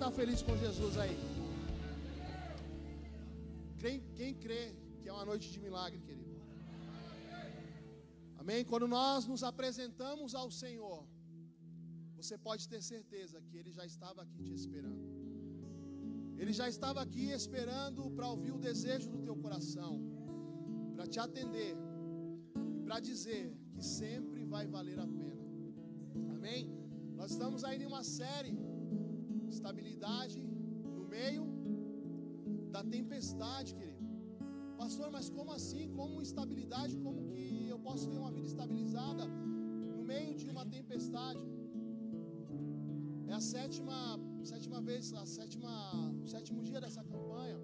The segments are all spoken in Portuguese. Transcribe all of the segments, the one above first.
está feliz com Jesus aí? Quem, quem crê que é uma noite de milagre, querido? Amém? Quando nós nos apresentamos ao Senhor, você pode ter certeza que Ele já estava aqui te esperando. Ele já estava aqui esperando para ouvir o desejo do teu coração, para te atender, para dizer que sempre vai valer a pena. Amém? Nós estamos aí em uma série, estabilidade no meio da tempestade, querido. Pastor, mas como assim? Como estabilidade? Como que eu posso ter uma vida estabilizada no meio de uma tempestade? É a sétima, sétima vez, a sétima, o sétimo dia dessa campanha.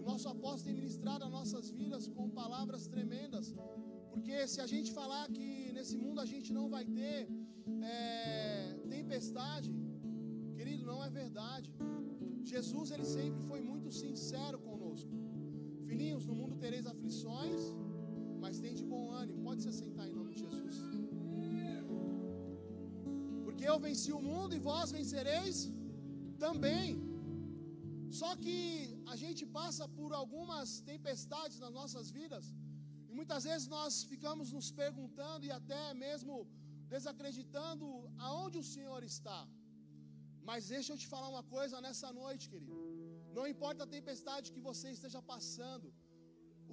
O nosso apóstolo tem ministrado as nossas vidas com palavras tremendas. Porque se a gente falar que nesse mundo a gente não vai ter é, tempestade, querido, não é verdade. Jesus ele sempre foi muito sincero conosco. Filhinhos, no mundo tereis aflições, mas tem de bom ânimo. Pode se sentar em nome de Jesus. Porque eu venci o mundo e vós vencereis também. Só que a gente passa por algumas tempestades nas nossas vidas, e muitas vezes nós ficamos nos perguntando e até mesmo desacreditando aonde o Senhor está. Mas deixa eu te falar uma coisa nessa noite, querido. Não importa a tempestade que você esteja passando,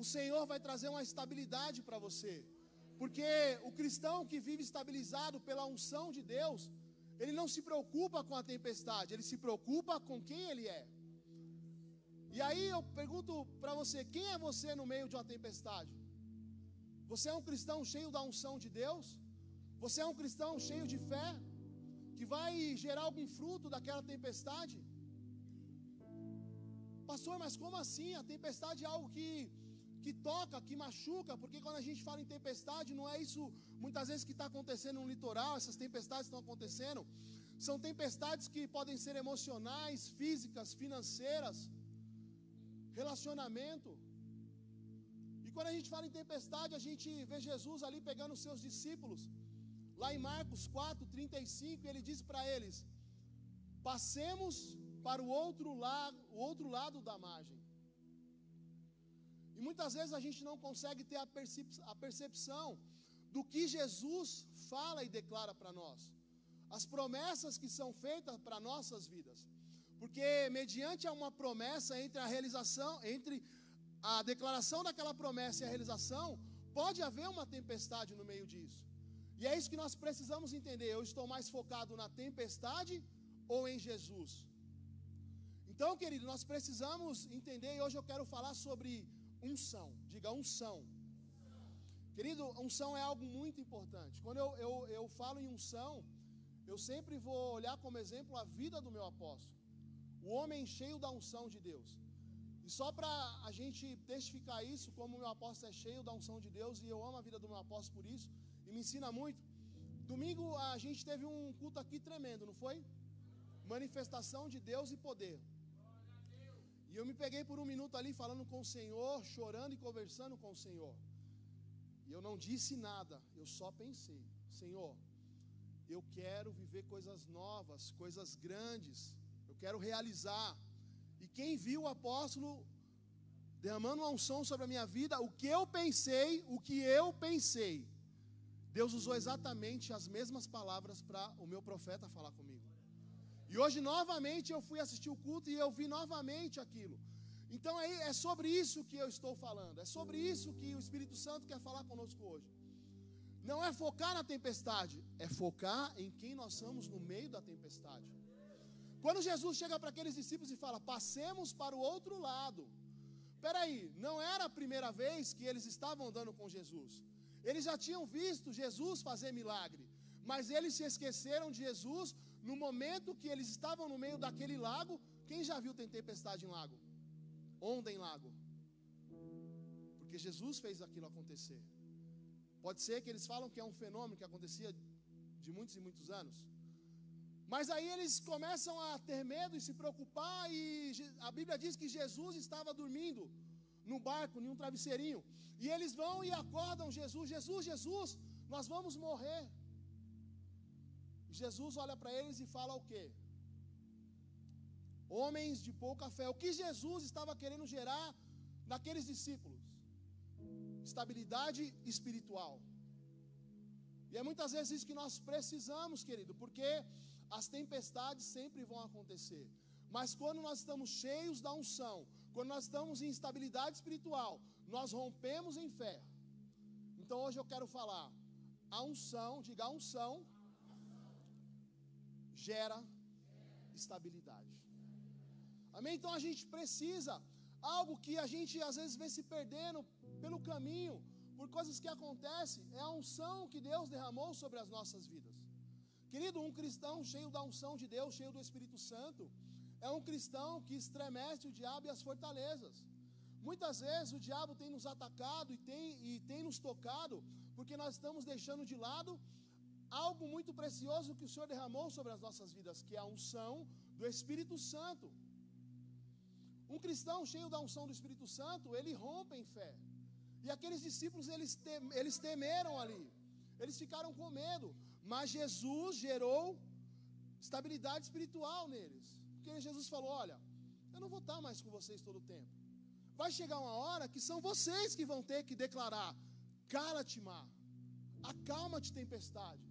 o Senhor vai trazer uma estabilidade para você. Porque o cristão que vive estabilizado pela unção de Deus, ele não se preocupa com a tempestade, ele se preocupa com quem ele é. E aí eu pergunto para você: quem é você no meio de uma tempestade? Você é um cristão cheio da unção de Deus? Você é um cristão cheio de fé? Que vai gerar algum fruto daquela tempestade? Pastor, mas como assim? A tempestade é algo que, que toca, que machuca, porque quando a gente fala em tempestade, não é isso muitas vezes que está acontecendo no litoral, essas tempestades estão acontecendo. São tempestades que podem ser emocionais, físicas, financeiras, relacionamento. E quando a gente fala em tempestade, a gente vê Jesus ali pegando os seus discípulos. Lá em Marcos 4, 35, ele diz para eles: Passemos para o outro lado, o outro lado da margem. E muitas vezes a gente não consegue ter a, percep a percepção do que Jesus fala e declara para nós. As promessas que são feitas para nossas vidas. Porque mediante uma promessa entre a realização, entre a declaração daquela promessa e a realização, pode haver uma tempestade no meio disso. E é isso que nós precisamos entender. Eu estou mais focado na tempestade ou em Jesus? Então, querido, nós precisamos entender, e hoje eu quero falar sobre unção. Diga unção. Querido, unção é algo muito importante. Quando eu, eu, eu falo em unção, eu sempre vou olhar como exemplo a vida do meu apóstolo. O homem cheio da unção de Deus. E só para a gente testificar isso, como o meu apóstolo é cheio da unção de Deus, e eu amo a vida do meu apóstolo por isso, me ensina muito. Domingo a gente teve um culto aqui tremendo, não foi? Manifestação de Deus e poder. E eu me peguei por um minuto ali falando com o Senhor, chorando e conversando com o Senhor. E eu não disse nada, eu só pensei: Senhor, eu quero viver coisas novas, coisas grandes, eu quero realizar. E quem viu o apóstolo derramando uma unção sobre a minha vida, o que eu pensei, o que eu pensei, Deus usou exatamente as mesmas palavras para o meu profeta falar comigo. E hoje novamente eu fui assistir o culto e eu vi novamente aquilo. Então aí é sobre isso que eu estou falando. É sobre isso que o Espírito Santo quer falar conosco hoje. Não é focar na tempestade, é focar em quem nós somos no meio da tempestade. Quando Jesus chega para aqueles discípulos e fala: "Passemos para o outro lado". Peraí, não era a primeira vez que eles estavam andando com Jesus. Eles já tinham visto Jesus fazer milagre, mas eles se esqueceram de Jesus no momento que eles estavam no meio daquele lago, quem já viu tem tempestade em lago? Onda em lago. Porque Jesus fez aquilo acontecer. Pode ser que eles falam que é um fenômeno que acontecia de muitos e muitos anos. Mas aí eles começam a ter medo e se preocupar, e a Bíblia diz que Jesus estava dormindo no barco, em um travesseirinho. E eles vão e acordam Jesus: Jesus, Jesus, nós vamos morrer. Jesus olha para eles e fala o quê? homens de pouca fé. O que Jesus estava querendo gerar naqueles discípulos? Estabilidade espiritual. E é muitas vezes isso que nós precisamos, querido, porque as tempestades sempre vão acontecer. Mas quando nós estamos cheios da unção, quando nós estamos em estabilidade espiritual, nós rompemos em fé. Então hoje eu quero falar, a unção, diga a unção, gera estabilidade. Amém? Então a gente precisa, algo que a gente às vezes vem se perdendo pelo caminho, por coisas que acontecem, é a unção que Deus derramou sobre as nossas vidas. Querido, um cristão cheio da unção de Deus, cheio do Espírito Santo, é um cristão que estremece o diabo e as fortalezas. Muitas vezes o diabo tem nos atacado e tem, e tem nos tocado, porque nós estamos deixando de lado algo muito precioso que o Senhor derramou sobre as nossas vidas, que é a unção do Espírito Santo. Um cristão cheio da unção do Espírito Santo, ele rompe em fé. E aqueles discípulos, eles, tem, eles temeram ali, eles ficaram com medo, mas Jesus gerou estabilidade espiritual neles. Porque Jesus falou: Olha, eu não vou estar mais com vocês todo o tempo. Vai chegar uma hora que são vocês que vão ter que declarar: Cala-te, mar, acalma-te, tempestade.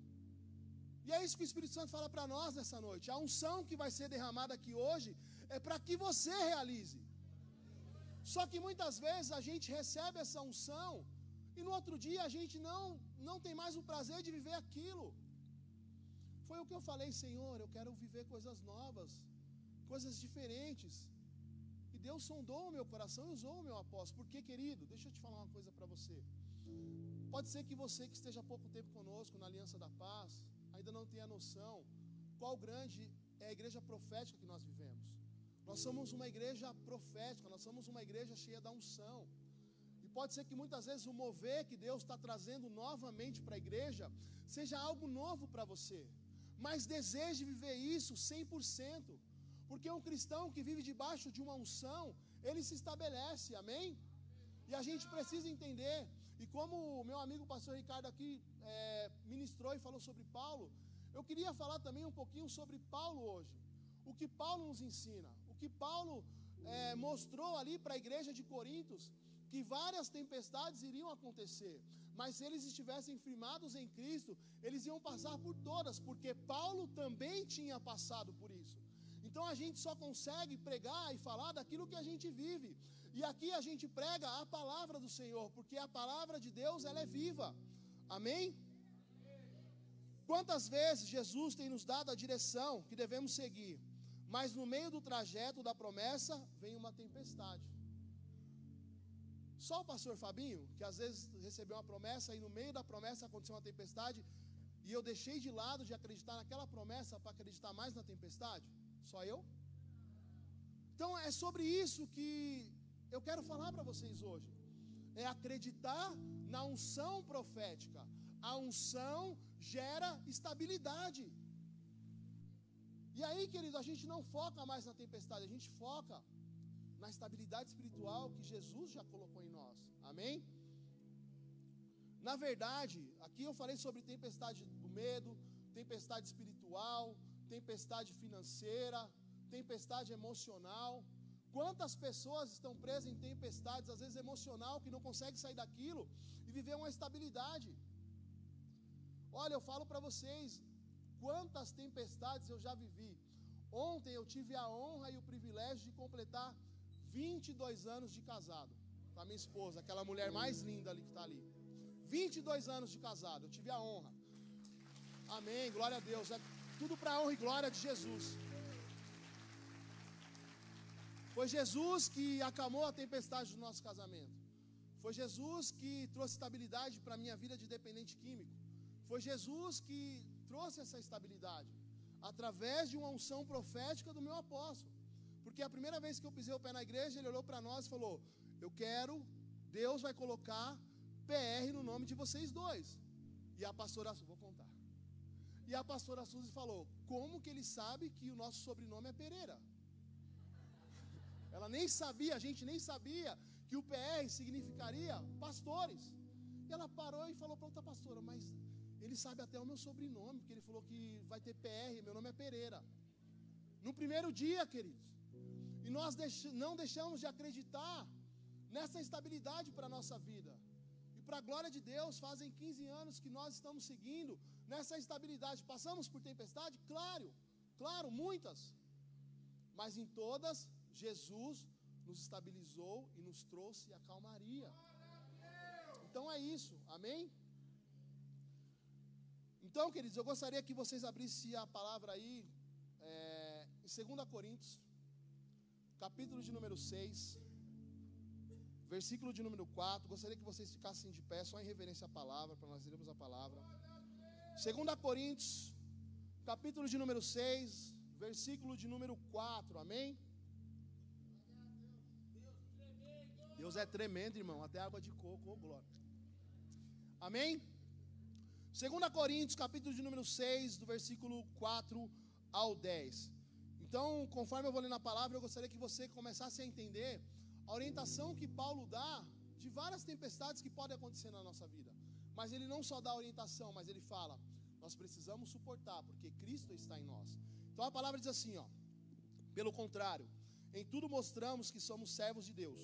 E é isso que o Espírito Santo fala para nós nessa noite. A unção que vai ser derramada aqui hoje é para que você realize. Só que muitas vezes a gente recebe essa unção e no outro dia a gente não não tem mais o prazer de viver aquilo. Foi o que eu falei, Senhor, eu quero viver coisas novas, coisas diferentes. E Deus sondou o meu coração e usou o meu apóstolo. Porque, querido, deixa eu te falar uma coisa para você. Pode ser que você que esteja há pouco tempo conosco na Aliança da Paz, ainda não tenha noção qual grande é a igreja profética que nós vivemos. Nós somos uma igreja profética, nós somos uma igreja cheia da unção. E pode ser que muitas vezes o mover que Deus está trazendo novamente para a igreja seja algo novo para você. Mas deseje viver isso 100%. Porque um cristão que vive debaixo de uma unção, ele se estabelece, amém? E a gente precisa entender. E como o meu amigo pastor Ricardo aqui é, ministrou e falou sobre Paulo, eu queria falar também um pouquinho sobre Paulo hoje. O que Paulo nos ensina, o que Paulo é, mostrou ali para a igreja de Corintos, que várias tempestades iriam acontecer, mas se eles estivessem firmados em Cristo, eles iam passar por todas, porque Paulo também tinha passado por isso. Então a gente só consegue pregar e falar daquilo que a gente vive. E aqui a gente prega a palavra do Senhor, porque a palavra de Deus ela é viva. Amém? Quantas vezes Jesus tem nos dado a direção que devemos seguir, mas no meio do trajeto da promessa vem uma tempestade. Só o pastor Fabinho, que às vezes recebeu uma promessa e no meio da promessa aconteceu uma tempestade, e eu deixei de lado de acreditar naquela promessa para acreditar mais na tempestade? Só eu? Então é sobre isso que eu quero falar para vocês hoje. É acreditar na unção profética. A unção gera estabilidade. E aí, querido, a gente não foca mais na tempestade, a gente foca na estabilidade espiritual que Jesus já colocou em nós. Amém? Na verdade, aqui eu falei sobre tempestade do medo, tempestade espiritual, tempestade financeira, tempestade emocional. Quantas pessoas estão presas em tempestades, às vezes emocional, que não conseguem sair daquilo e viver uma estabilidade? Olha, eu falo para vocês, quantas tempestades eu já vivi. Ontem eu tive a honra e o privilégio de completar 22 anos de casado com a minha esposa, aquela mulher mais linda ali que está ali. 22 anos de casado, eu tive a honra. Amém, glória a Deus. Tudo para a honra e glória de Jesus. Foi Jesus que acalmou a tempestade do nosso casamento. Foi Jesus que trouxe estabilidade para a minha vida de dependente químico. Foi Jesus que trouxe essa estabilidade através de uma unção profética do meu apóstolo. Porque a primeira vez que eu pisei o pé na igreja, ele olhou para nós e falou: Eu quero, Deus vai colocar PR no nome de vocês dois. E a pastora vou contar. E a pastora Suzy falou: Como que ele sabe que o nosso sobrenome é Pereira? Ela nem sabia, a gente nem sabia que o PR significaria pastores. E ela parou e falou para outra pastora: Mas ele sabe até o meu sobrenome, porque ele falou que vai ter PR, meu nome é Pereira. No primeiro dia, queridos, E nós não deixamos de acreditar nessa estabilidade para a nossa vida. E para a glória de Deus, fazem 15 anos que nós estamos seguindo nessa estabilidade. Passamos por tempestade? Claro, claro, muitas. Mas em todas, Jesus nos estabilizou e nos trouxe a calmaria. Então é isso, amém? Então, queridos, eu gostaria que vocês abrissem a palavra aí, é, em 2 Coríntios, capítulo de número 6, versículo de número 4. Gostaria que vocês ficassem de pé, só em reverência à palavra, para nós lermos a palavra. 2 Coríntios, capítulo de número 6, versículo de número 4, amém? Deus é tremendo, irmão, até água de coco, oh glória. Amém? 2 Coríntios, capítulo de número 6, do versículo 4 ao 10. Então, conforme eu vou lendo a palavra, eu gostaria que você começasse a entender a orientação que Paulo dá de várias tempestades que podem acontecer na nossa vida. Mas ele não só dá orientação, mas ele fala: nós precisamos suportar, porque Cristo está em nós. Então a palavra diz assim, ó: Pelo contrário, em tudo mostramos que somos servos de Deus,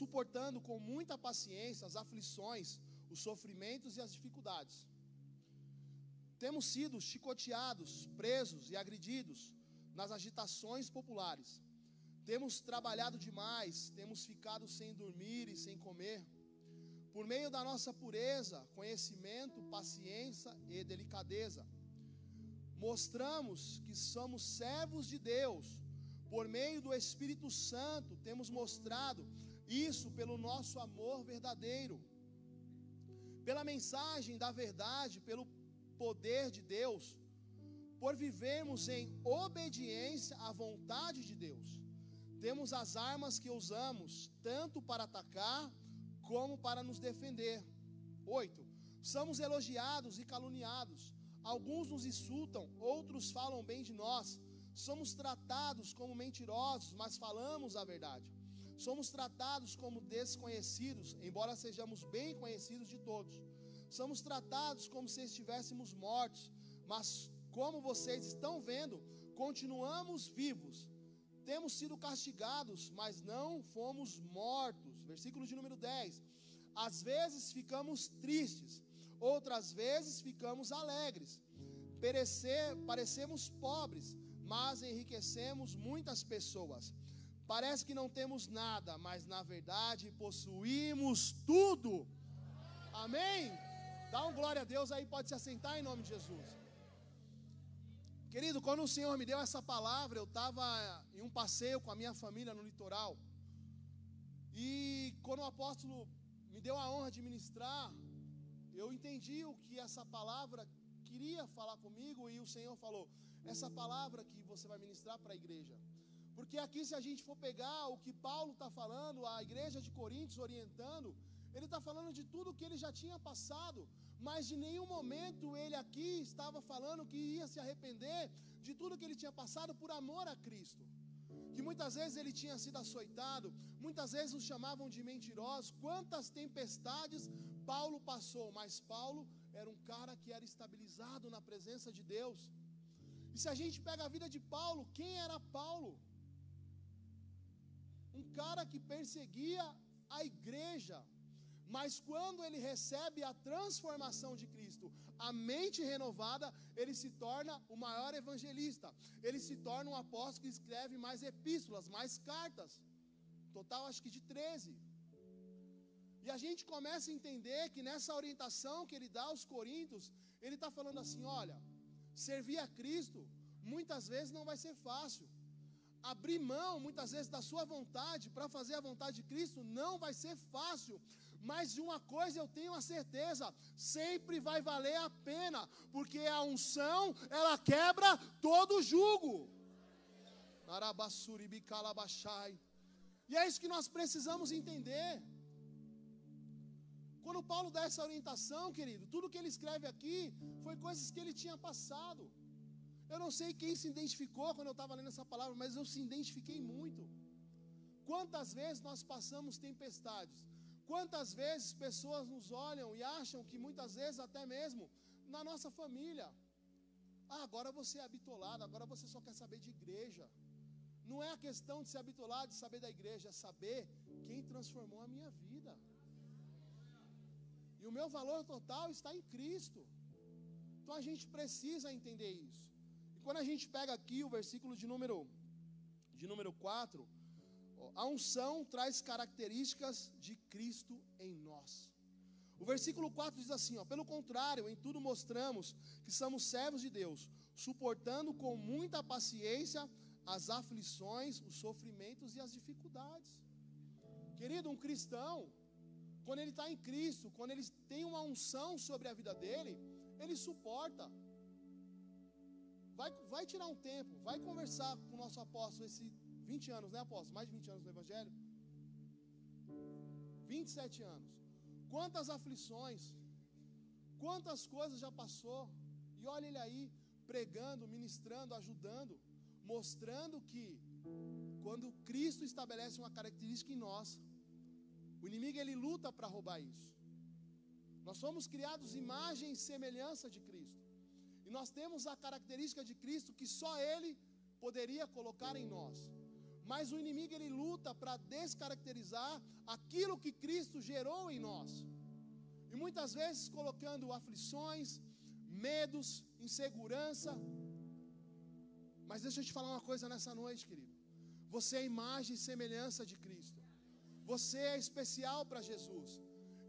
suportando com muita paciência as aflições, os sofrimentos e as dificuldades. Temos sido chicoteados, presos e agredidos nas agitações populares. Temos trabalhado demais, temos ficado sem dormir e sem comer. Por meio da nossa pureza, conhecimento, paciência e delicadeza, mostramos que somos servos de Deus. Por meio do Espírito Santo, temos mostrado isso pelo nosso amor verdadeiro. Pela mensagem da verdade, pelo poder de Deus, por vivermos em obediência à vontade de Deus. Temos as armas que usamos tanto para atacar como para nos defender. 8. Somos elogiados e caluniados. Alguns nos insultam, outros falam bem de nós. Somos tratados como mentirosos, mas falamos a verdade. Somos tratados como desconhecidos, embora sejamos bem conhecidos de todos. Somos tratados como se estivéssemos mortos, mas como vocês estão vendo, continuamos vivos. Temos sido castigados, mas não fomos mortos. Versículo de número 10. Às vezes ficamos tristes, outras vezes ficamos alegres. Perecer, parecemos pobres, mas enriquecemos muitas pessoas. Parece que não temos nada, mas na verdade possuímos tudo. Amém? Dá um glória a Deus aí, pode se assentar em nome de Jesus. Querido, quando o Senhor me deu essa palavra, eu estava em um passeio com a minha família no litoral. E quando o apóstolo me deu a honra de ministrar, eu entendi o que essa palavra queria falar comigo e o Senhor falou: essa palavra que você vai ministrar para a igreja. Porque aqui, se a gente for pegar o que Paulo está falando, a igreja de Coríntios orientando, ele está falando de tudo que ele já tinha passado, mas de nenhum momento ele aqui estava falando que ia se arrepender de tudo que ele tinha passado por amor a Cristo. Que muitas vezes ele tinha sido açoitado, muitas vezes os chamavam de mentirosos. Quantas tempestades Paulo passou, mas Paulo era um cara que era estabilizado na presença de Deus. E se a gente pega a vida de Paulo, quem era Paulo? Um cara que perseguia a igreja, mas quando ele recebe a transformação de Cristo, a mente renovada, ele se torna o maior evangelista. Ele se torna um apóstolo que escreve mais epístolas, mais cartas. Total, acho que de 13. E a gente começa a entender que nessa orientação que ele dá aos Coríntios, ele está falando assim: olha, servir a Cristo muitas vezes não vai ser fácil. Abrir mão muitas vezes da sua vontade para fazer a vontade de Cristo não vai ser fácil. Mas de uma coisa eu tenho a certeza, sempre vai valer a pena, porque a unção, ela quebra todo o jugo. E é isso que nós precisamos entender. Quando Paulo dá essa orientação, querido, tudo que ele escreve aqui foi coisas que ele tinha passado. Eu não sei quem se identificou quando eu estava lendo essa palavra, mas eu se identifiquei muito. Quantas vezes nós passamos tempestades? Quantas vezes pessoas nos olham e acham que muitas vezes até mesmo na nossa família, ah, agora você é habitolado, agora você só quer saber de igreja. Não é a questão de se habituar, de saber da igreja, é saber quem transformou a minha vida. E o meu valor total está em Cristo. Então a gente precisa entender isso. E quando a gente pega aqui o versículo de número de número 4, a unção traz características de Cristo em nós. O versículo 4 diz assim: ó, pelo contrário, em tudo mostramos que somos servos de Deus, suportando com muita paciência as aflições, os sofrimentos e as dificuldades. Querido, um cristão, quando ele está em Cristo, quando ele tem uma unção sobre a vida dele, ele suporta. Vai, vai tirar um tempo, vai conversar com o nosso apóstolo esse 20 anos, né, apóstolo? Mais de 20 anos no Evangelho? 27 anos. Quantas aflições, quantas coisas já passou. E olha ele aí, pregando, ministrando, ajudando, mostrando que quando Cristo estabelece uma característica em nós, o inimigo ele luta para roubar isso. Nós somos criados imagem e semelhança de Cristo. E nós temos a característica de Cristo que só ele poderia colocar em nós. Mas o inimigo ele luta para descaracterizar aquilo que Cristo gerou em nós. E muitas vezes colocando aflições, medos, insegurança. Mas deixa eu te falar uma coisa nessa noite, querido. Você é imagem e semelhança de Cristo. Você é especial para Jesus.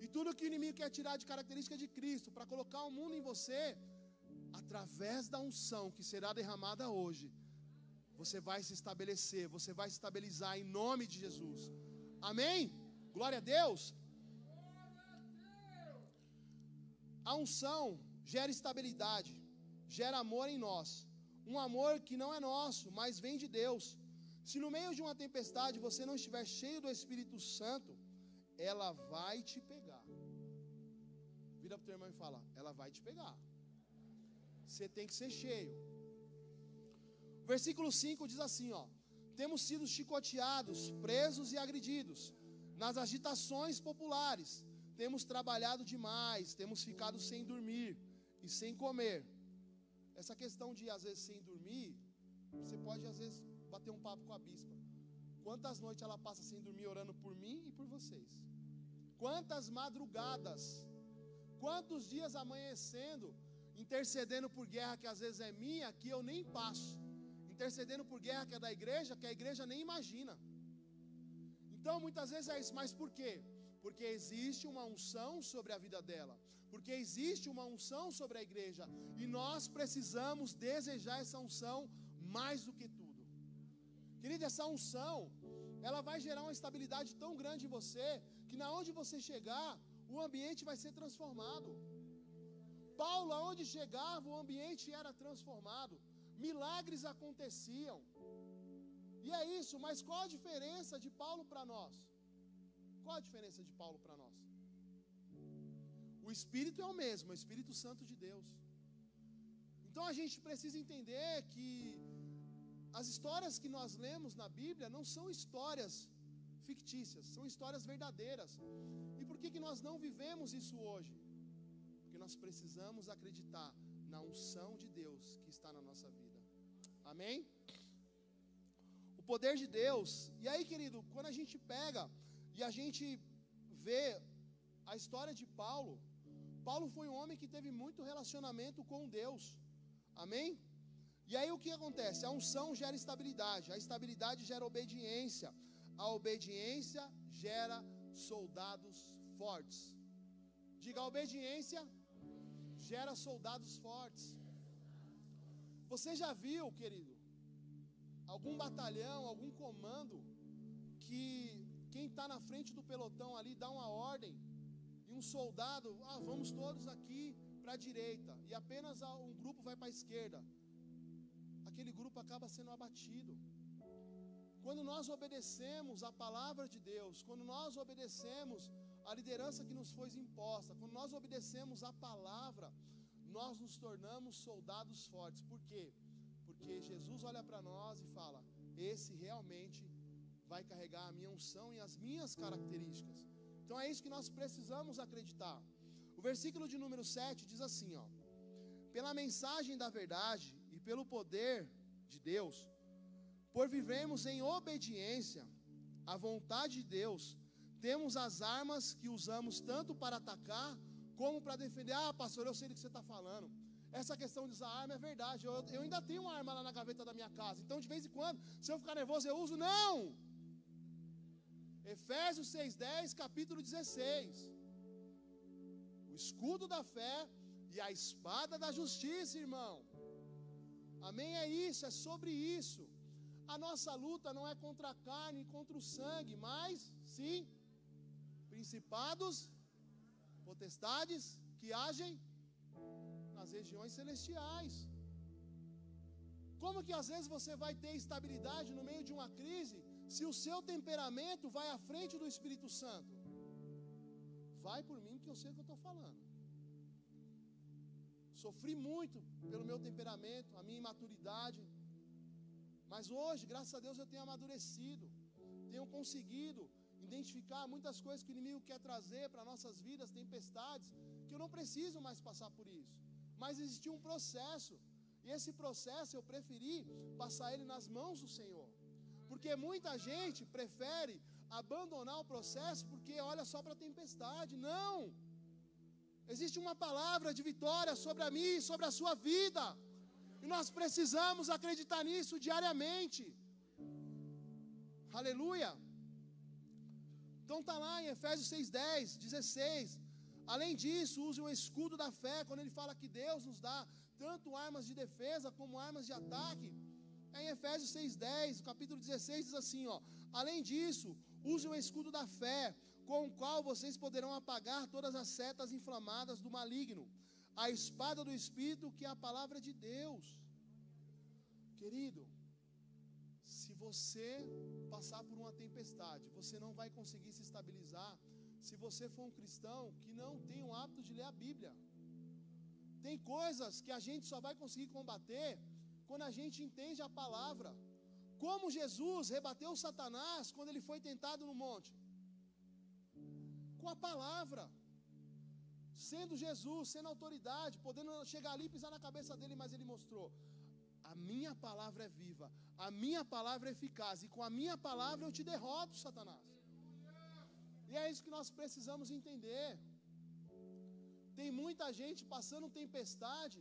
E tudo que o inimigo quer tirar de característica de Cristo para colocar o mundo em você, através da unção que será derramada hoje, você vai se estabelecer, você vai se estabilizar em nome de Jesus. Amém? Glória a Deus. A unção gera estabilidade, gera amor em nós. Um amor que não é nosso, mas vem de Deus. Se no meio de uma tempestade você não estiver cheio do Espírito Santo, ela vai te pegar. Vira para o teu irmão e fala: ela vai te pegar. Você tem que ser cheio. Versículo 5 diz assim: ó, temos sido chicoteados, presos e agredidos nas agitações populares. Temos trabalhado demais, temos ficado sem dormir e sem comer. Essa questão de às vezes sem dormir, você pode às vezes bater um papo com a bispa. Quantas noites ela passa sem dormir orando por mim e por vocês? Quantas madrugadas? Quantos dias amanhecendo, intercedendo por guerra que às vezes é minha, que eu nem passo? Intercedendo por guerra que é da igreja, que a igreja nem imagina. Então, muitas vezes é isso, mas por quê? Porque existe uma unção sobre a vida dela, porque existe uma unção sobre a igreja, e nós precisamos desejar essa unção mais do que tudo. Querida, essa unção, ela vai gerar uma estabilidade tão grande em você, que na onde você chegar, o ambiente vai ser transformado. Paulo, aonde chegava, o ambiente era transformado, milagres aconteciam. E é isso, mas qual a diferença de Paulo para nós? Qual a diferença de Paulo para nós? O Espírito é o mesmo, é o Espírito Santo de Deus. Então a gente precisa entender que as histórias que nós lemos na Bíblia não são histórias fictícias, são histórias verdadeiras. E por que, que nós não vivemos isso hoje? Porque nós precisamos acreditar na unção de Deus que está na nossa vida. Amém? O poder de Deus. E aí, querido, quando a gente pega e a gente vê a história de Paulo, Paulo foi um homem que teve muito relacionamento com Deus. Amém? E aí o que acontece? A unção gera estabilidade, a estabilidade gera obediência, a obediência gera soldados fortes. Diga, a obediência gera soldados fortes. Você já viu, querido, algum batalhão, algum comando que quem está na frente do pelotão ali dá uma ordem e um soldado, ah, vamos todos aqui para a direita e apenas um grupo vai para a esquerda. Aquele grupo acaba sendo abatido. Quando nós obedecemos a palavra de Deus, quando nós obedecemos a liderança que nos foi imposta, quando nós obedecemos a palavra, nós nos tornamos soldados fortes. Por quê? Porque Jesus olha para nós e fala: esse realmente vai carregar a minha unção e as minhas características. Então é isso que nós precisamos acreditar. O versículo de número 7 diz assim, ó: Pela mensagem da verdade e pelo poder de Deus, por vivemos em obediência à vontade de Deus, temos as armas que usamos tanto para atacar como para defender. Ah, pastor, eu sei do que você está falando. Essa questão de usar arma é verdade. Eu, eu, ainda tenho uma arma lá na gaveta da minha casa. Então, de vez em quando, se eu ficar nervoso, eu uso. Não! Efésios 6,10, capítulo 16. O escudo da fé e a espada da justiça, irmão. Amém? É isso, é sobre isso. A nossa luta não é contra a carne, contra o sangue, mas sim principados, potestades que agem nas regiões celestiais. Como que às vezes você vai ter estabilidade no meio de uma crise se o seu temperamento vai à frente do Espírito Santo? Vai por mim que eu sei o que eu estou falando. Sofri muito pelo meu temperamento, a minha imaturidade. Mas hoje, graças a Deus, eu tenho amadurecido, tenho conseguido identificar muitas coisas que o inimigo quer trazer para nossas vidas, tempestades, que eu não preciso mais passar por isso. Mas existia um processo, e esse processo eu preferi passar ele nas mãos do Senhor. Porque muita gente prefere abandonar o processo porque olha só para a tempestade. Não! Existe uma palavra de vitória sobre a mim, sobre a sua vida. E nós precisamos acreditar nisso diariamente. Aleluia. Então está lá em Efésios 6:10, 16. Além disso, use o escudo da fé, quando ele fala que Deus nos dá tanto armas de defesa como armas de ataque. É em Efésios 6:10, capítulo 16 diz assim, ó: Além disso, use o escudo da fé, com o qual vocês poderão apagar todas as setas inflamadas do maligno. A espada do espírito, que é a palavra de Deus. Querido, você passar por uma tempestade, você não vai conseguir se estabilizar se você for um cristão que não tem o hábito de ler a Bíblia. Tem coisas que a gente só vai conseguir combater quando a gente entende a palavra. Como Jesus rebateu Satanás quando ele foi tentado no monte? Com a palavra. Sendo Jesus, sendo autoridade, podendo chegar ali e pisar na cabeça dele, mas ele mostrou: a minha palavra é viva, a minha palavra é eficaz, e com a minha palavra eu te derroto, Satanás. E é isso que nós precisamos entender. Tem muita gente passando tempestade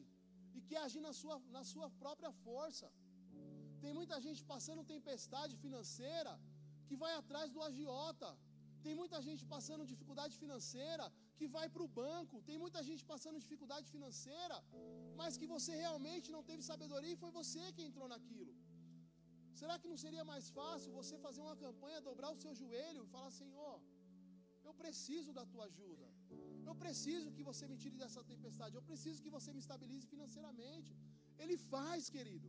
e quer agir na sua, na sua própria força. Tem muita gente passando tempestade financeira que vai atrás do agiota. Tem muita gente passando dificuldade financeira que vai para o banco. Tem muita gente passando dificuldade financeira, mas que você realmente não teve sabedoria e foi você que entrou naquilo. Será que não seria mais fácil você fazer uma campanha, dobrar o seu joelho e falar: Senhor, eu preciso da tua ajuda. Eu preciso que você me tire dessa tempestade. Eu preciso que você me estabilize financeiramente. Ele faz, querido.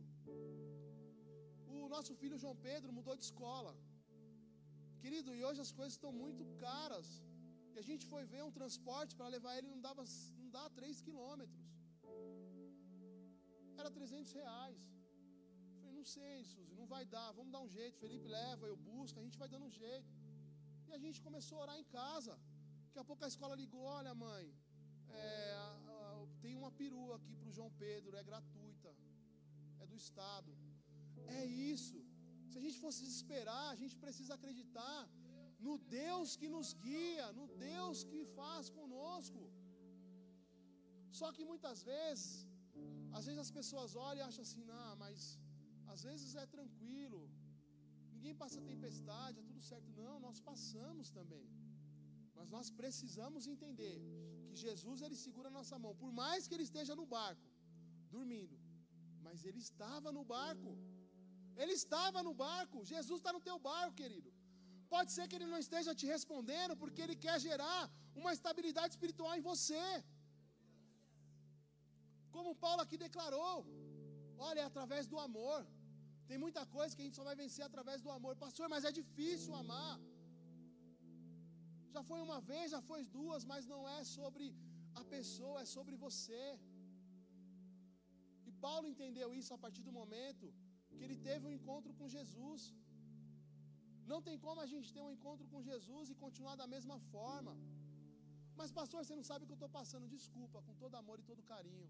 O nosso filho João Pedro mudou de escola. Querido, e hoje as coisas estão muito caras. A gente foi ver um transporte para levar ele, não dava, não dá 3 quilômetros. Era 300 reais. Eu falei, não sei, Suzy, não vai dar, vamos dar um jeito. Felipe leva, eu busco, a gente vai dando um jeito. E a gente começou a orar em casa. Daqui a pouco a escola ligou: olha, mãe, é, tem uma perua aqui para o João Pedro, é gratuita, é do Estado. É isso. Se a gente fosse desesperar, a gente precisa acreditar no Deus que nos guia, no Deus que faz conosco. Só que muitas vezes, às vezes as pessoas olham e acham assim, não, mas às vezes é tranquilo, ninguém passa tempestade, é tudo certo. Não, nós passamos também. Mas nós precisamos entender que Jesus ele segura a nossa mão, por mais que ele esteja no barco, dormindo, mas ele estava no barco. Ele estava no barco. Jesus está no teu barco, querido. Pode ser que ele não esteja te respondendo, porque ele quer gerar uma estabilidade espiritual em você. Como Paulo aqui declarou: olha, é através do amor. Tem muita coisa que a gente só vai vencer através do amor. Pastor, mas é difícil amar. Já foi uma vez, já foi duas, mas não é sobre a pessoa, é sobre você. E Paulo entendeu isso a partir do momento que ele teve um encontro com Jesus. Não tem como a gente ter um encontro com Jesus e continuar da mesma forma. Mas, pastor, você não sabe o que eu estou passando. Desculpa, com todo amor e todo carinho.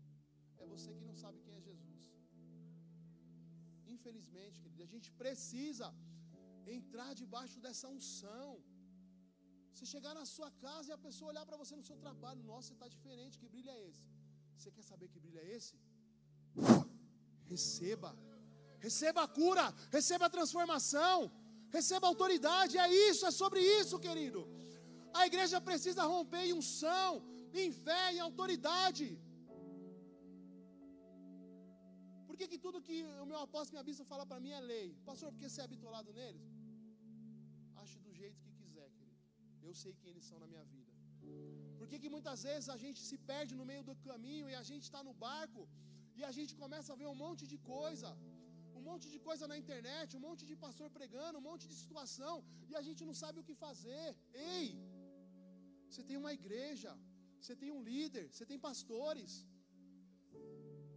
É você que não sabe quem é Jesus. Infelizmente, querido, a gente precisa entrar debaixo dessa unção. Você chegar na sua casa e a pessoa olhar para você no seu trabalho, nossa, você está diferente, que brilho é esse? Você quer saber que brilho é esse? Receba, receba a cura, receba a transformação, receba autoridade, é isso, é sobre isso, querido. A igreja precisa romper em unção, em fé, em autoridade. Por que, que tudo que o meu apóstolo e minha bispa fala para mim é lei? Pastor, porque você é habituado neles? Ache do jeito que quiser, querido. Eu sei quem eles são na minha vida. Por que, que muitas vezes a gente se perde no meio do caminho e a gente está no barco e a gente começa a ver um monte de coisa, um monte de coisa na internet, um monte de pastor pregando, um monte de situação e a gente não sabe o que fazer. Ei, você tem uma igreja, você tem um líder, você tem pastores.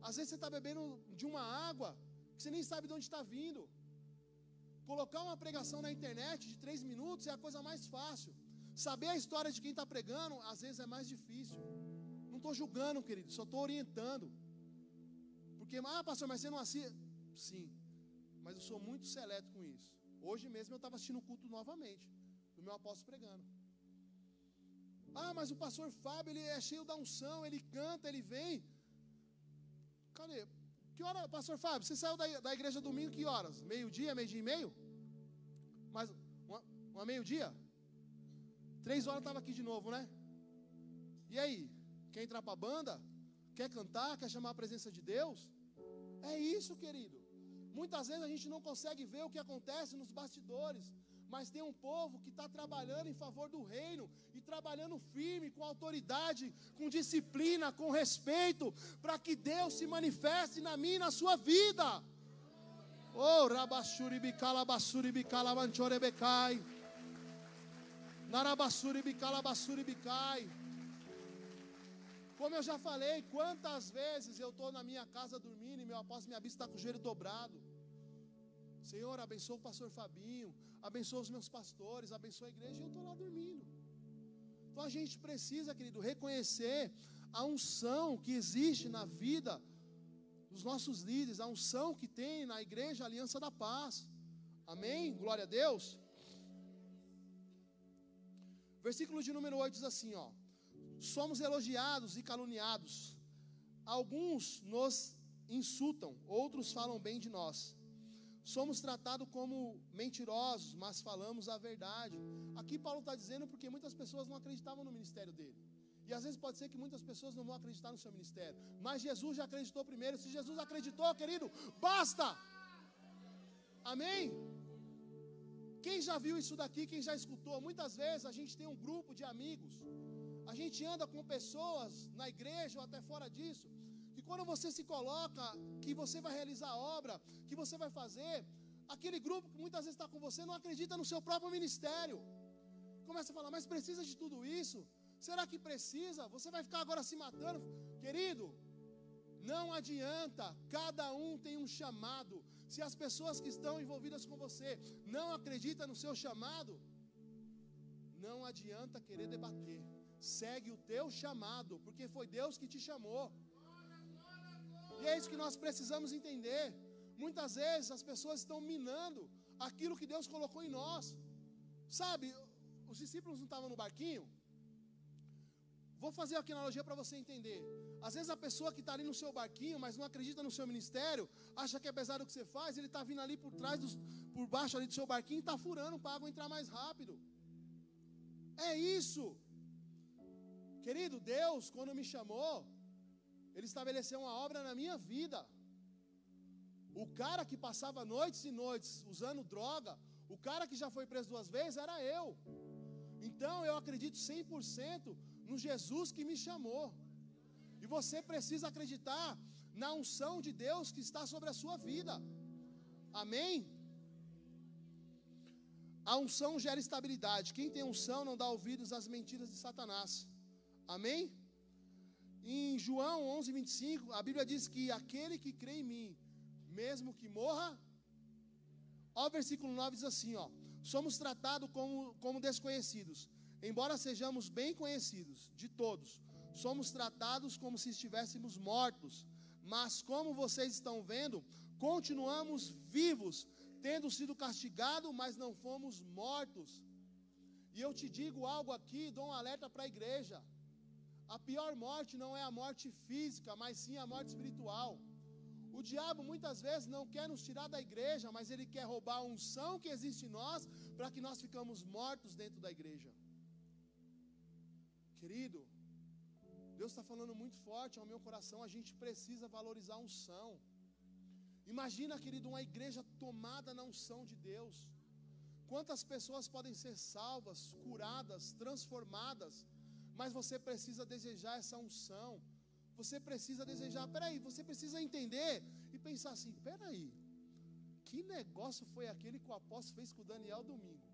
Às vezes você está bebendo de uma água que você nem sabe de onde está vindo. Colocar uma pregação na internet de três minutos é a coisa mais fácil. Saber a história de quem está pregando, às vezes é mais difícil. Não estou julgando, querido, só estou orientando. Porque, ah, pastor, mas você não assiste. Sim, mas eu sou muito seleto com isso. Hoje mesmo eu estava assistindo o culto novamente, do meu apóstolo pregando. Ah, mas o pastor Fábio, ele é cheio da unção, ele canta, ele vem. Cadê? Que hora, pastor Fábio, você saiu da, da igreja domingo que horas? Meio-dia, meio-dia e meio? Mas, uma, uma meio-dia? Três horas estava aqui de novo, né? E aí? Quer entrar para a banda? Quer cantar? Quer chamar a presença de Deus? É isso, querido. Muitas vezes a gente não consegue ver o que acontece nos bastidores, mas tem um povo que está trabalhando em favor do reino e trabalhando firme, com autoridade, com disciplina, com respeito, para que Deus se manifeste na minha e na sua vida. Oh, rabashuribicala basuribicala manchorebecai. Narabasuribicala basuribicai. Como eu já falei, quantas vezes eu estou na minha casa dormindo e meu apóstolo, minha vista está com o joelho dobrado. Senhor, abençoa o pastor Fabinho, abençoa os meus pastores, abençoa a igreja, e eu estou lá dormindo. Então a gente precisa, querido, reconhecer a unção que existe na vida dos nossos líderes, a unção que tem na igreja Aliança da Paz. Amém? Glória a Deus. Versículo de número 8 diz assim, ó: Somos elogiados e caluniados. Alguns nos insultam, outros falam bem de nós. Somos tratados como mentirosos, mas falamos a verdade. Aqui Paulo está dizendo porque muitas pessoas não acreditavam no ministério dele. E às vezes pode ser que muitas pessoas não vão acreditar no seu ministério. Mas Jesus já acreditou primeiro. Se Jesus acreditou, querido, basta. Amém? Quem já viu isso daqui, quem já escutou? Muitas vezes a gente tem um grupo de amigos. A gente anda com pessoas na igreja ou até fora disso que quando você se coloca, que você vai realizar a obra, que você vai fazer, aquele grupo que muitas vezes está com você não acredita no seu próprio ministério. Começa a falar, mas precisa de tudo isso? Será que precisa? Você vai ficar agora se matando? Querido, não adianta, cada um tem um chamado. Se as pessoas que estão envolvidas com você não acreditam no seu chamado, não adianta querer debater. Segue o teu chamado, porque foi Deus que te chamou. E é isso que nós precisamos entender. Muitas vezes as pessoas estão minando aquilo que Deus colocou em nós. Sabe, os discípulos não estavam no barquinho? Vou fazer aqui analogia para você entender. Às vezes a pessoa que está ali no seu barquinho, mas não acredita no seu ministério, acha que apesar do que você faz, ele está vindo ali por trás, dos, por baixo ali do seu barquinho está furando para a água entrar mais rápido. É isso. Querido, Deus, quando me chamou, ele estabeleceu uma obra na minha vida. O cara que passava noites e noites usando droga, o cara que já foi preso duas vezes era eu. Então eu acredito 100% no Jesus que me chamou. E você precisa acreditar na unção de Deus que está sobre a sua vida. Amém? A unção gera estabilidade. Quem tem unção não dá ouvidos às mentiras de Satanás. Amém? Em João 11, 25, a Bíblia diz que aquele que crê em mim, mesmo que morra, ó, versículo 9 diz assim: ó, somos tratados como, como desconhecidos, embora sejamos bem conhecidos de todos, somos tratados como se estivéssemos mortos, mas como vocês estão vendo, continuamos vivos, tendo sido castigados, mas não fomos mortos. E eu te digo algo aqui, dou um alerta para a igreja. A pior morte não é a morte física, mas sim a morte espiritual. O diabo muitas vezes não quer nos tirar da igreja, mas ele quer roubar a unção que existe em nós, para que nós ficamos mortos dentro da igreja. Querido, Deus está falando muito forte ao meu coração, a gente precisa valorizar a unção. Imagina, querido, uma igreja tomada na unção de Deus. Quantas pessoas podem ser salvas, curadas, transformadas, mas você precisa desejar essa unção. Você precisa desejar, peraí, você precisa entender e pensar assim: peraí, que negócio foi aquele que o apóstolo fez com o Daniel domingo?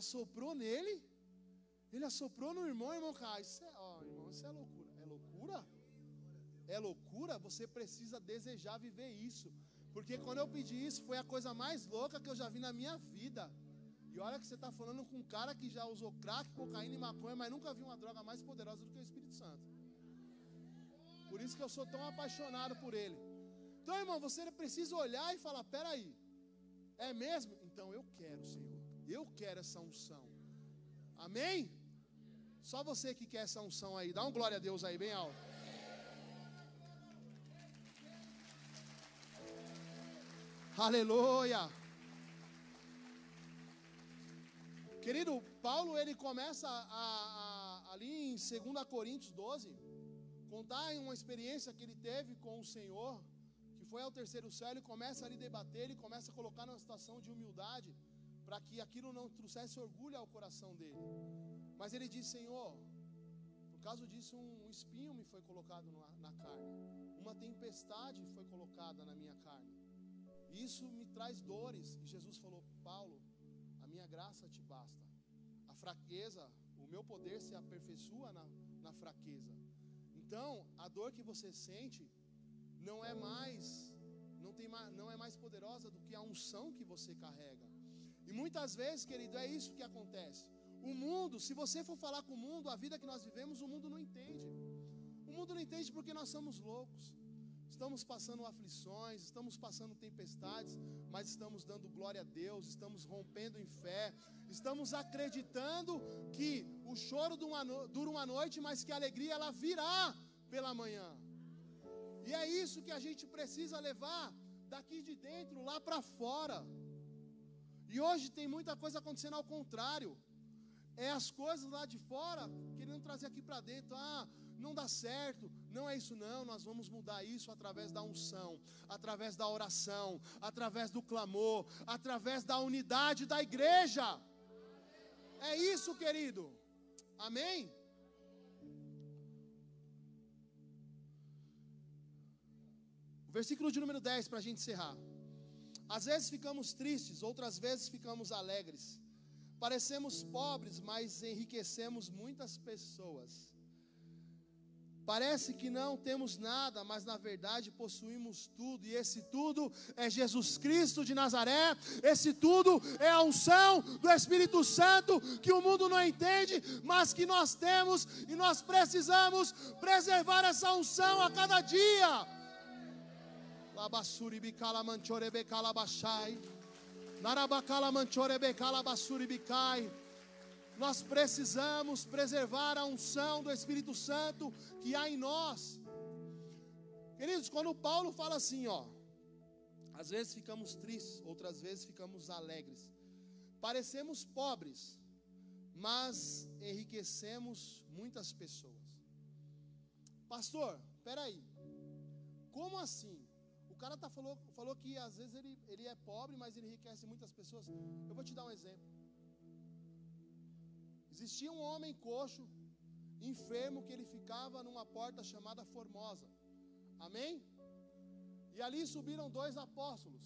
Assoprou nele? Ele assoprou no irmão, irmão, cara, isso é, ó, irmão, isso é loucura. É loucura? É loucura? Você precisa desejar viver isso. Porque quando eu pedi isso, foi a coisa mais louca que eu já vi na minha vida. E olha que você está falando com um cara que já usou crack, cocaína e maconha, mas nunca viu uma droga mais poderosa do que o Espírito Santo. Por isso que eu sou tão apaixonado por ele. Então, irmão, você precisa olhar e falar: peraí, é mesmo? Então eu quero, Senhor. Eu quero essa unção. Amém? Só você que quer essa unção aí. Dá um glória a Deus aí, bem alto. Aleluia. Querido, Paulo ele começa a, a, ali em 2 Coríntios 12, contar uma experiência que ele teve com o Senhor, que foi ao terceiro céu, ele começa a debater, ele começa a colocar numa situação de humildade, para que aquilo não trouxesse orgulho ao coração dele. Mas ele diz: Senhor, por causa disso, um espinho me foi colocado na, na carne, uma tempestade foi colocada na minha carne. Isso me traz dores. E Jesus falou: Paulo, minha graça te basta. A fraqueza, o meu poder se aperfeiçoa na, na fraqueza. Então, a dor que você sente não é mais não, tem não é mais poderosa do que a unção que você carrega. E muitas vezes, querido, é isso que acontece. O mundo, se você for falar com o mundo, a vida que nós vivemos, o mundo não entende. O mundo não entende porque nós somos loucos. Estamos passando aflições, estamos passando tempestades, mas estamos dando glória a Deus, estamos rompendo em fé, estamos acreditando que o choro dura uma noite, mas que a alegria ela virá pela manhã. E é isso que a gente precisa levar daqui de dentro lá para fora. E hoje tem muita coisa acontecendo ao contrário. É as coisas lá de fora querendo trazer aqui para dentro. Ah, não dá certo. Não é isso, não. Nós vamos mudar isso através da unção, através da oração, através do clamor, através da unidade da igreja. É isso, querido. Amém? Versículo de número 10 para a gente encerrar. Às vezes ficamos tristes, outras vezes ficamos alegres. Parecemos pobres, mas enriquecemos muitas pessoas. Parece que não temos nada, mas na verdade possuímos tudo, e esse tudo é Jesus Cristo de Nazaré, esse tudo é a unção do Espírito Santo que o mundo não entende, mas que nós temos e nós precisamos preservar essa unção a cada dia. Labassuri bicala. Nós precisamos preservar a unção do Espírito Santo que há em nós. Queridos, quando Paulo fala assim, ó, às vezes ficamos tristes, outras vezes ficamos alegres. Parecemos pobres, mas enriquecemos muitas pessoas. Pastor, peraí, como assim? O cara tá falou, falou que às vezes ele, ele é pobre, mas ele enriquece muitas pessoas. Eu vou te dar um exemplo. Existia um homem coxo, enfermo, que ele ficava numa porta chamada Formosa. Amém? E ali subiram dois apóstolos.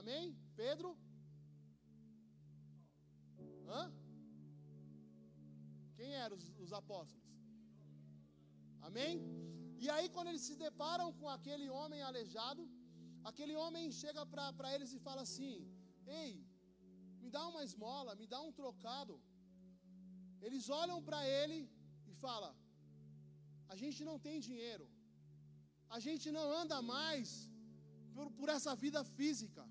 Amém? Pedro. Hã? Quem eram os, os apóstolos? Amém? E aí, quando eles se deparam com aquele homem aleijado, aquele homem chega para eles e fala assim: Ei, me dá uma esmola, me dá um trocado. Eles olham para ele e falam: A gente não tem dinheiro, a gente não anda mais por, por essa vida física.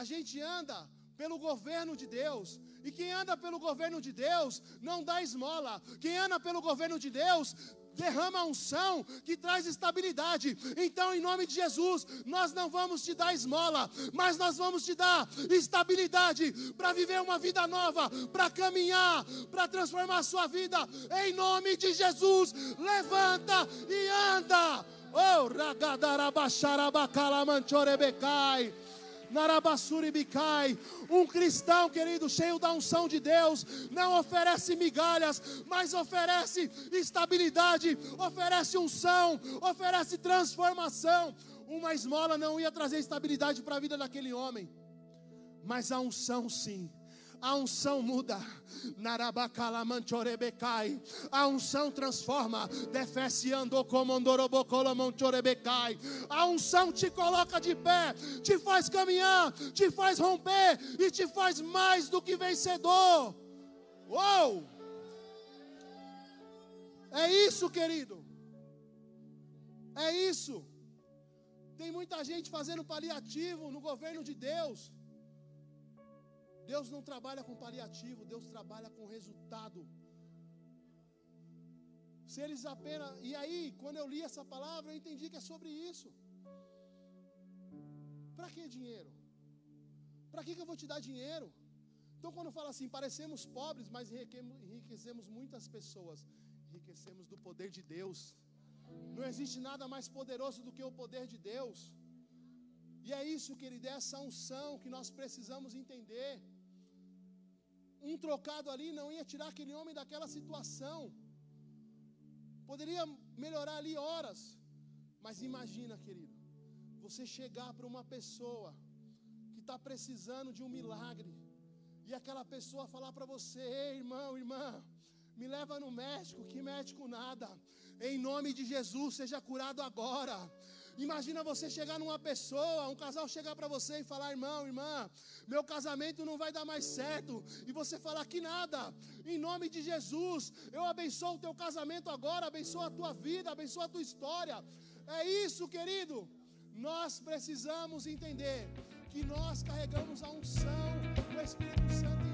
A gente anda pelo governo de Deus. E quem anda pelo governo de Deus não dá esmola. Quem anda pelo governo de Deus derrama unção que traz estabilidade. Então, em nome de Jesus, nós não vamos te dar esmola, mas nós vamos te dar estabilidade para viver uma vida nova, para caminhar, para transformar a sua vida. Em nome de Jesus, levanta e anda. Oh, ragadarabaxarabacalamanchorebecai. Narabasuribicai. Um cristão, querido, cheio da unção de Deus, não oferece migalhas, mas oferece estabilidade, oferece unção, oferece transformação. Uma esmola não ia trazer estabilidade para a vida daquele homem, mas a unção sim a unção muda. A unção transforma. A unção te coloca de pé, te faz caminhar, te faz romper e te faz mais do que vencedor. Uou! É isso, querido. É isso. Tem muita gente fazendo paliativo no governo de Deus. Deus não trabalha com paliativo, Deus trabalha com resultado. Se eles apenas. E aí, quando eu li essa palavra, eu entendi que é sobre isso. Para que dinheiro? Para que, que eu vou te dar dinheiro? Então, quando fala assim, parecemos pobres, mas enriquecemos muitas pessoas, enriquecemos do poder de Deus. Não existe nada mais poderoso do que o poder de Deus. E é isso, querido, é essa unção que nós precisamos entender um trocado ali não ia tirar aquele homem daquela situação. Poderia melhorar ali horas. Mas imagina, querido, você chegar para uma pessoa que está precisando de um milagre, e aquela pessoa falar para você: Ei, irmão, irmã, me leva no médico, que médico nada, em nome de Jesus, seja curado agora. Imagina você chegar numa pessoa, um casal chegar para você e falar: irmão, irmã, meu casamento não vai dar mais certo. E você falar que nada, em nome de Jesus, eu abençoo o teu casamento agora, abençoo a tua vida, abençoo a tua história. É isso, querido. Nós precisamos entender que nós carregamos a unção do Espírito Santo